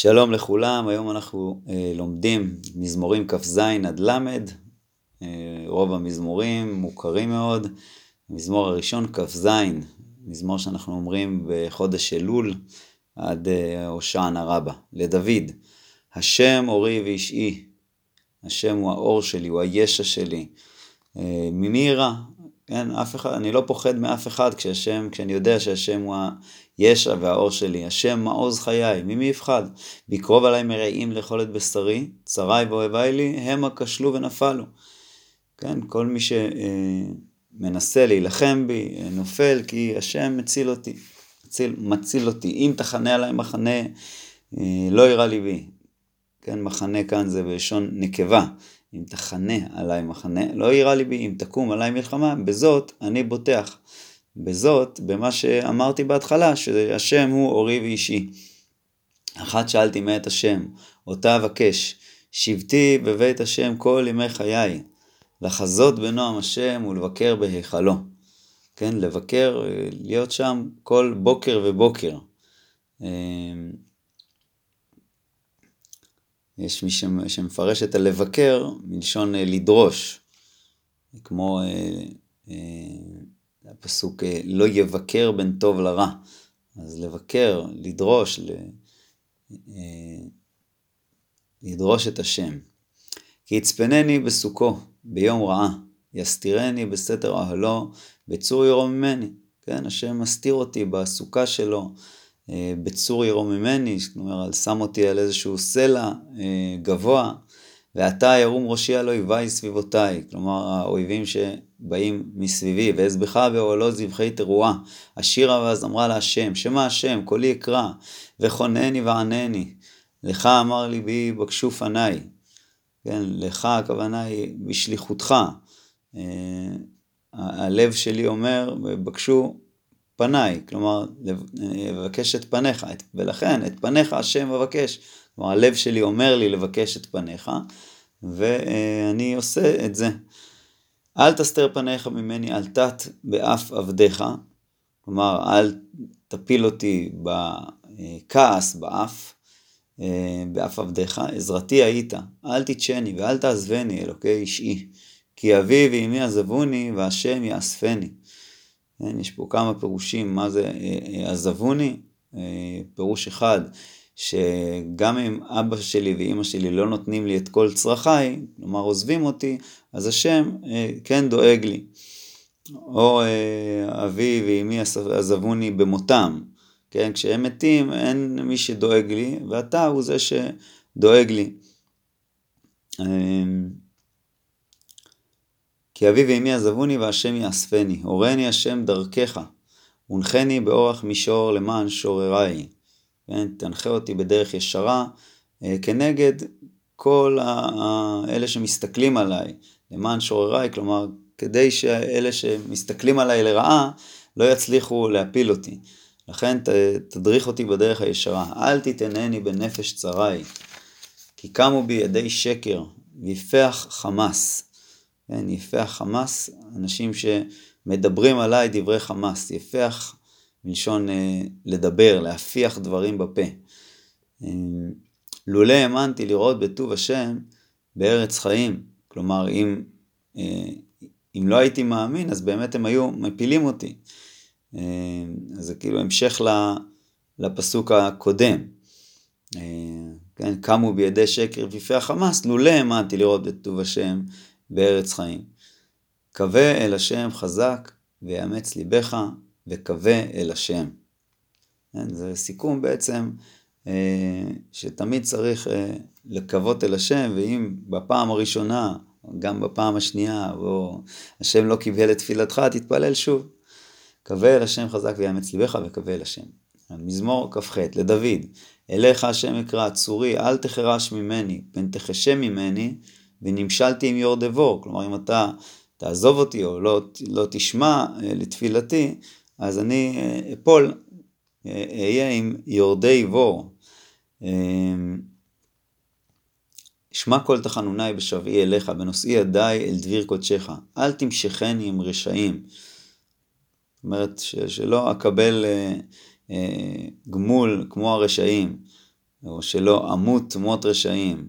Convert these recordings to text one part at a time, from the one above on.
שלום לכולם, היום אנחנו אה, לומדים מזמורים כ"ז עד ל', אה, רוב המזמורים מוכרים מאוד. המזמור הראשון כ"ז, מזמור שאנחנו אומרים בחודש אלול עד אה, הושענא רבה, לדוד, השם אורי ואישי, השם הוא האור שלי, הוא הישע שלי. אה, ממי יירא? כן, אף אחד, אני לא פוחד מאף אחד כשהשם, כשאני יודע שהשם הוא הישע והאור שלי, השם מעוז חיי, ממי יפחד? בקרוב עליי מרעים לאכול את בשרי, צרי ואוהבי לי, המה כשלו ונפלו. כן, כל מי שמנסה להילחם בי, נופל, כי השם מציל אותי, מציל, מציל אותי. אם תחנה עליי מחנה, אה, לא יירא ליבי. כן, מחנה כאן זה בלשון נקבה. אם תחנה עליי מחנה, לא יירא ליבי, אם תקום עליי מלחמה, בזאת אני בוטח. בזאת, במה שאמרתי בהתחלה, שהשם הוא אורי ואישי. אחת שאלתי מאת השם, אותה אבקש, שבתי בבית השם כל ימי חיי, לחזות בנועם השם ולבקר בהיכלו. כן, לבקר, להיות שם כל בוקר ובוקר. יש מי שמפרש את הלבקר מלשון אה, לדרוש, כמו אה, אה, הפסוק לא יבקר בין טוב לרע. אז לבקר, לדרוש, לדרוש את השם. כי יצפנני בסוכו ביום רעה, יסתירני בסתר אוהלו, בצור ירום ממני. כן, השם מסתיר אותי בסוכה שלו, בצור ירום ממני, זאת אומרת, שם אותי על איזשהו סלע אה, גבוה, ועתה ירום ראשי על אויביי סביבותיי, כלומר האויבים שבאים מסביבי, ואזבחה באוהלו זבחי תרועה, השירה והזמרה להשם, שמע השם, קולי אקרא, וכונני וענני, לך אמר ליבי בקשו פניי, כן, לך הכוונה היא בשליחותך, אה, הלב שלי אומר, בקשו פניי, כלומר, לבקש את פניך, ולכן את פניך השם אבקש. כלומר, הלב שלי אומר לי לבקש את פניך, ואני עושה את זה. אל תסתר פניך ממני, אל תת באף עבדיך, כלומר, אל תפיל אותי בכעס באף, באף עבדיך, עזרתי היית, אל תתשני ואל תעזבני, אלוקי אישי, כי אבי ואמי עזבוני, והשם יאספני. כן, יש פה כמה פירושים מה זה אה, אה, עזבוני, אה, פירוש אחד, שגם אם אבא שלי ואימא שלי לא נותנים לי את כל צרכיי, כלומר עוזבים אותי, אז השם כן דואג לי. או אבי ואימי עזבוני במותם, כן, כשהם מתים אין מי שדואג לי, ואתה הוא זה שדואג לי. כי אבי ואמי עזבוני והשם יאספני, הורני השם דרכך, הונחני באורח מישור למען שורריי. כן, תנחה אותי בדרך ישרה אה, כנגד כל אלה שמסתכלים עליי, למען שורריי, כלומר, כדי שאלה שמסתכלים עליי לרעה לא יצליחו להפיל אותי. לכן תדריך אותי בדרך הישרה, אל תתנני בנפש צרי, כי קמו בי ידי שקר, ויפח חמס. כן, יפה החמאס, אנשים שמדברים עליי דברי חמאס, יפח מלשון אה, לדבר, להפיח דברים בפה. אה, לולא האמנתי לראות בטוב השם בארץ חיים, כלומר אם, אה, אם לא הייתי מאמין אז באמת הם היו מפילים אותי. אה, אז זה כאילו המשך לפסוק הקודם. אה, כן, קמו בידי שקר ויפי החמאס, לולא האמנתי לראות בטוב השם בארץ חיים. קווה אל השם חזק ויאמץ ליבך וקווה אל השם. כן, זה סיכום בעצם אה, שתמיד צריך אה, לקוות אל השם, ואם בפעם הראשונה, גם בפעם השנייה, או השם לא קיבל את תפילתך, תתפלל שוב. קווה אל השם חזק ויאמץ ליבך וקווה אל השם. מזמור כ"ח לדוד, אליך השם אקרא צורי אל תחרש ממני, פן תחשה ממני ונמשלתי עם יור דבור, כלומר אם אתה תעזוב אותי או לא, לא תשמע אה, לתפילתי, אז אני אה, אפול, אה, אהיה עם יורדי בור. שמע כל תחנוני בשבעי אליך, בנושאי ידיי אל דביר קודשך, אל תמשכני עם רשעים. זאת אומרת, שלא אקבל גמול כמו הרשעים. או שלא אמות מות רשעים, אה,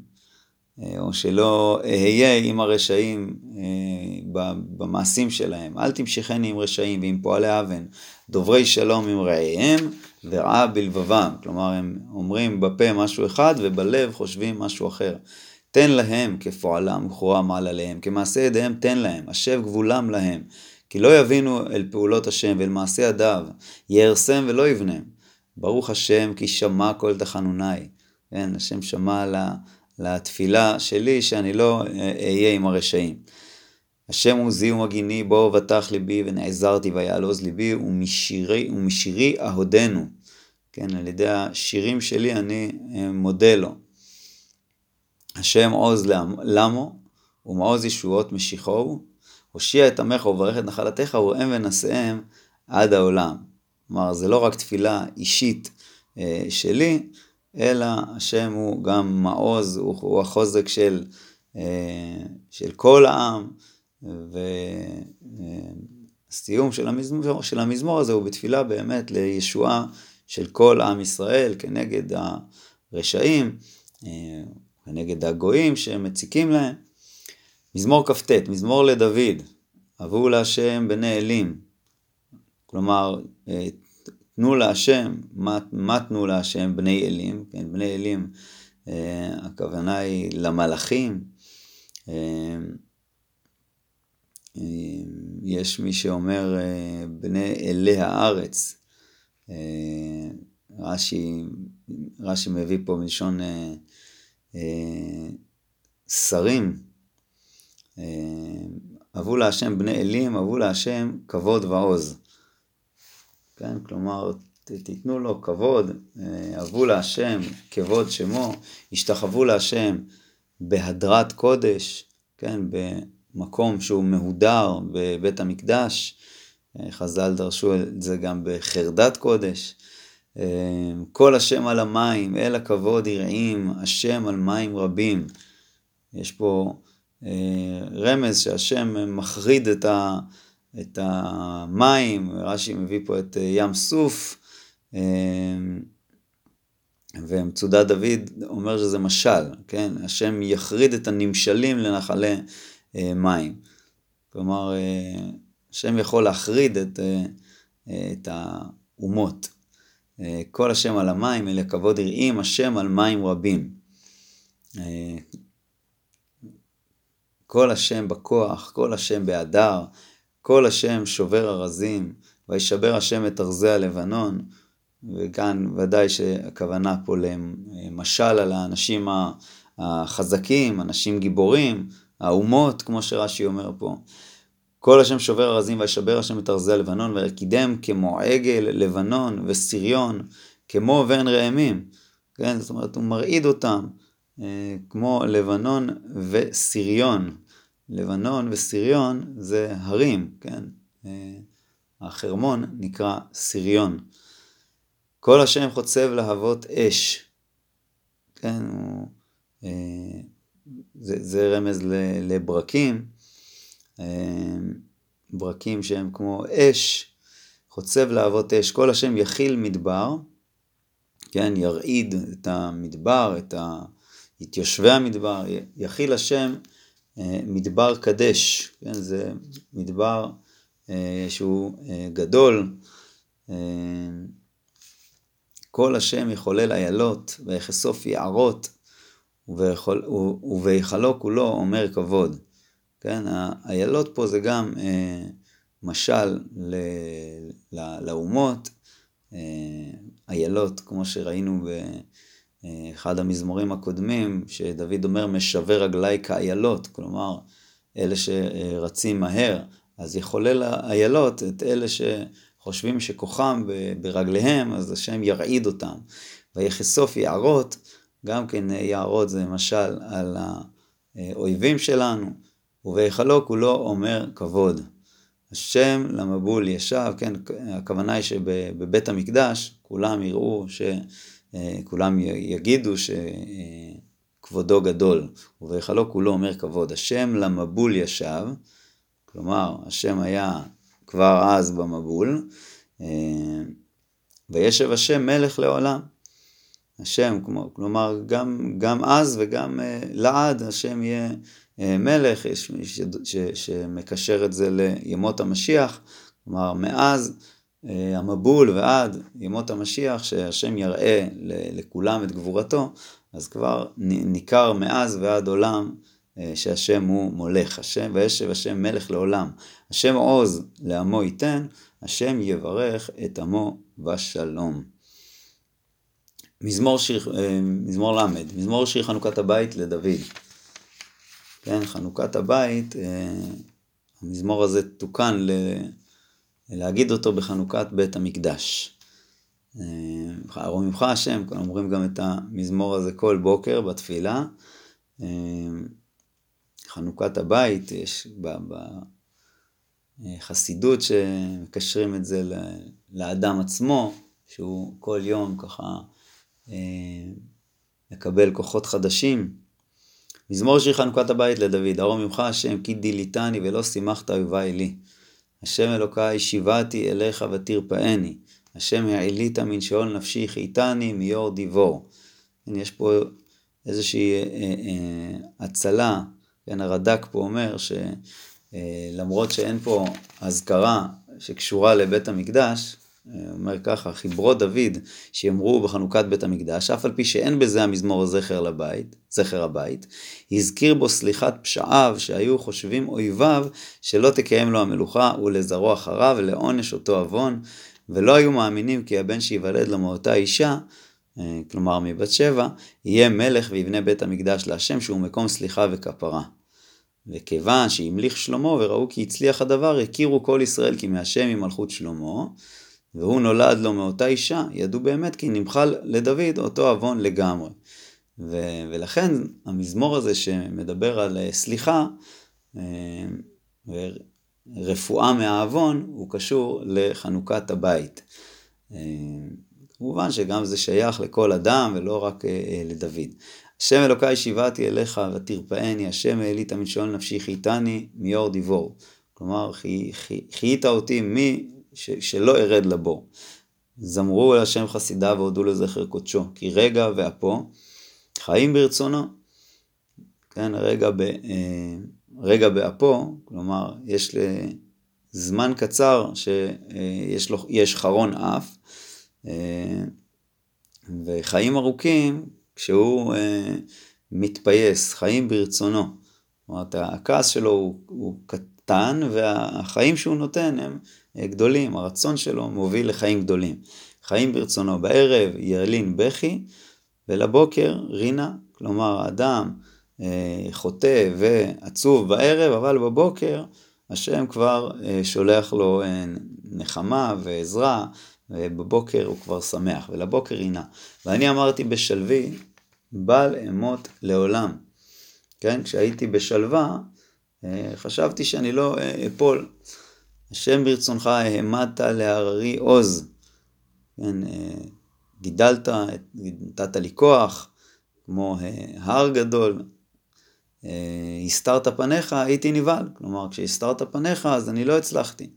או שלא אהיה עם הרשעים אה, במעשים שלהם. אל תמשכני עם רשעים ועם פועלי אבן, דוברי שלום עם רעיהם ורעה בלבבם. כלומר, הם אומרים בפה משהו אחד ובלב חושבים משהו אחר. תן להם כפועלם וכרועם על עליהם, כמעשה ידיהם תן להם, השב גבולם להם. כי לא יבינו אל פעולות השם ואל מעשי ידיו, יהרסם ולא יבנם. ברוך השם כי שמע כל תחנוני. כן, השם שמע לתפילה שלי שאני לא אה, אהיה עם הרשעים. השם הוא זי ומגיני בו ובטח ליבי ונעזרתי ויעלוז ליבי ומשירי, ומשירי אהודנו. כן, על ידי השירים שלי אני אה, מודה לו. השם עוז למו ומעוז ישועות משיחו הושיע את עמך וברך את נחלתך וראם ונשאיהם עד העולם. כלומר, זה לא רק תפילה אישית אה, שלי, אלא השם הוא גם מעוז, הוא, הוא החוזק של, אה, של כל העם, והסיום של המזמור, של המזמור הזה הוא בתפילה באמת לישועה של כל עם ישראל כנגד הרשעים, אה, כנגד הגויים שהם מציקים להם. מזמור כ"ט, מזמור לדוד, אבו להשם בני אלים, כלומר, אה, תנו להשם, מה, מה תנו להשם? בני אלים, כן, בני אלים, אה, הכוונה היא למלאכים, אה, יש מי שאומר בני אלי הארץ, רש"י, רש"י מביא פה מלשון שרים, אבו להשם בני אלים, אבו להשם כבוד ועוז. כן, כלומר, תיתנו לו כבוד, אבו להשם כבוד שמו, השתחוו להשם בהדרת קודש, כן, במקום שהוא מהודר בבית המקדש, חז"ל דרשו את זה גם בחרדת קודש. כל השם על המים, אל הכבוד ירעים, השם על מים רבים. יש פה אה, רמז שהשם מחריד את, ה, את המים, רש"י מביא פה את אה, ים סוף, אה, ומצודת דוד אומר שזה משל, כן? השם יחריד את הנמשלים לנחלי מים. כלומר, השם יכול להחריד את, את האומות. כל השם על המים, אלה כבוד יראים, השם על מים רבים. כל השם בכוח, כל השם בהדר, כל השם שובר ארזים, וישבר השם את ארזי הלבנון, וכאן ודאי שהכוונה פה למשל על האנשים החזקים, אנשים גיבורים, האומות, כמו שרש"י אומר פה. כל השם שובר ארזים וישבר השם את ארזי הלבנון ויקידם כמו עגל לבנון וסריון כמו בן ראמים. כן, זאת אומרת הוא מרעיד אותם אה, כמו לבנון וסריון. לבנון וסריון זה הרים, כן? אה, החרמון נקרא סריון. כל השם חוצב להבות אש, כן? הוא, אה, זה, זה רמז לברקים, ברקים שהם כמו אש, חוצב להבות אש. כל השם יכיל מדבר, כן? ירעיד את המדבר, את ה... את יושבי המדבר, יכיל השם אה, מדבר קדש, כן, זה מדבר אה, שהוא אה, גדול, כל השם יחולל איילות ויחשוף יערות ובהיכלו כולו אומר כבוד. כן, האיילות פה זה גם משל לאומות, איילות כמו שראינו אחד המזמורים הקודמים, שדוד אומר משווה רגלי כאיילות, כלומר, אלה שרצים מהר, אז יחולל איילות את אלה שחושבים שכוחם ברגליהם, אז השם ירעיד אותם. ויחשוף יערות, גם כן יערות זה משל על האויבים שלנו, ובהיכלו כולו אומר כבוד. השם למבול ישב, כן, הכוונה היא שבבית המקדש כולם יראו ש... אה, כולם יגידו שכבודו גדול, ובהיכלו כולו אומר כבוד. השם למבול ישב, כלומר, השם היה כבר אז במבול, אה, וישב השם מלך לעולם. השם, כלומר גם, גם אז וגם לעד השם יהיה מלך, יש מי שמקשר את זה לימות המשיח, כלומר מאז המבול ועד ימות המשיח, שהשם יראה לכולם את גבורתו, אז כבר ניכר מאז ועד עולם שהשם הוא מולך, השם וישב השם מלך לעולם, השם עוז לעמו ייתן, השם יברך את עמו בשלום. מזמור, שיר, אה, מזמור ל', מזמור שיר חנוכת הבית לדוד. כן, חנוכת הבית, אה, המזמור הזה תוקן ל... להגיד אותו בחנוכת בית המקדש. אה, ארוממך השם, אומרים גם את המזמור הזה כל בוקר בתפילה. חנוכת הבית, יש בחסידות שמקשרים את זה לאדם עצמו, שהוא כל יום ככה אה, כוחות חדשים. מזמור שיר חנוכת הבית לדוד, ארום ממך השם כי דיליתני ולא שימחת אויבי לי. השם אלוקיי שיבעתי אליך ותרפאני. השם העילית מן שאול נפשי חייתני מיור דיבור. כן, יש פה איזושהי אה, אה, הצלה, כן, הרד"ק פה אומר שלמרות שאין פה אזכרה שקשורה לבית המקדש, אומר ככה, חיברו דוד שיאמרו בחנוכת בית המקדש, אף על פי שאין בזה המזמור זכר לבית, זכר הבית, הזכיר בו סליחת פשעיו שהיו חושבים אויביו שלא תקיים לו המלוכה ולזרוע אחריו ולעונש אותו עוון, ולא היו מאמינים כי הבן שייוולד לו מאותה אישה, אה, כלומר מבת שבע, יהיה מלך ויבנה בית המקדש להשם שהוא מקום סליחה וכפרה. וכיוון שהמליך שלמה וראו כי הצליח הדבר, הכירו כל ישראל כי מהשם היא מלכות שלמה, והוא נולד לו מאותה אישה, ידעו באמת כי נמחל לדוד אותו עוון לגמרי. ו- ולכן המזמור הזה שמדבר על אה, סליחה אה, ורפואה מהעוון, הוא קשור לחנוכת הבית. אה, כמובן שגם זה שייך לכל אדם ולא רק לדוד. השם אלוקיי שיבעתי אליך ותרפאני, השם העלית משאול נפשי חייתני מיור דיבור. כלומר, חיית אותי ש, שלא ארד לבור. זמרו אל השם חסידיו והודו לזכר קודשו, כי רגע ואפו חיים ברצונו. כן, רגע, ב, אה, רגע באפו, כלומר, יש זמן קצר שיש לו, יש חרון אף, אה, וחיים ארוכים כשהוא אה, מתפייס, חיים ברצונו. זאת אומרת, הכעס שלו הוא, הוא קטן והחיים שהוא נותן הם אה, גדולים, הרצון שלו מוביל לחיים גדולים. חיים ברצונו, בערב ילין בכי ולבוקר רינה, כלומר האדם אה, חוטא ועצוב בערב, אבל בבוקר השם כבר אה, שולח לו נחמה ועזרה, ובבוקר הוא כבר שמח, ולבוקר רינה. ואני אמרתי בשלוי, בל אמות לעולם. כן, כשהייתי בשלווה, חשבת שאני לא אפול. השם ברצונך העמדת להררי עוז. כן, אה, גידלת, נתת לי כוח, כמו אה, הר גדול. אה, הסתרת פניך, הייתי נבהל. כלומר, כשהסתרת פניך, אז אני לא הצלחתי.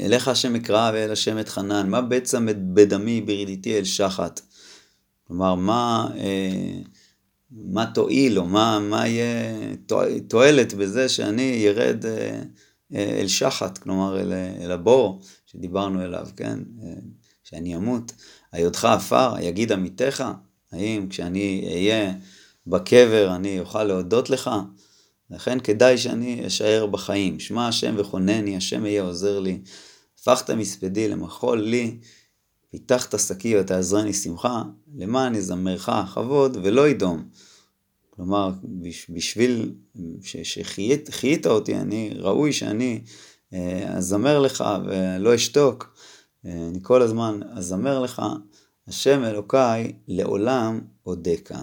אליך השם אקרא ואל השם אתחנן, מה בצע בדמי ברדיתי אל שחת? כלומר, מה, מה תועיל, או מה, מה יהיה תועלת בזה שאני ירד אה, אל שחת, כלומר אל, אל הבור שדיברנו אליו, כן? אה, שאני אמות. היותך עפר, יגיד עמיתך, האם כשאני אהיה בקבר אני אוכל להודות לך? לכן כדאי שאני אשאר בחיים. שמע השם וכונני, השם יהיה עוזר לי. הפכת מספדי למחול לי, פיתחת שקי ותעזרני שמחה, למען יזמרך כבוד ולא ידום. כלומר, בשביל שחיית אותי, אני, ראוי שאני אה, אזמר לך ולא אשתוק. אה, אני כל הזמן אזמר לך, השם אלוקיי לעולם אודקה.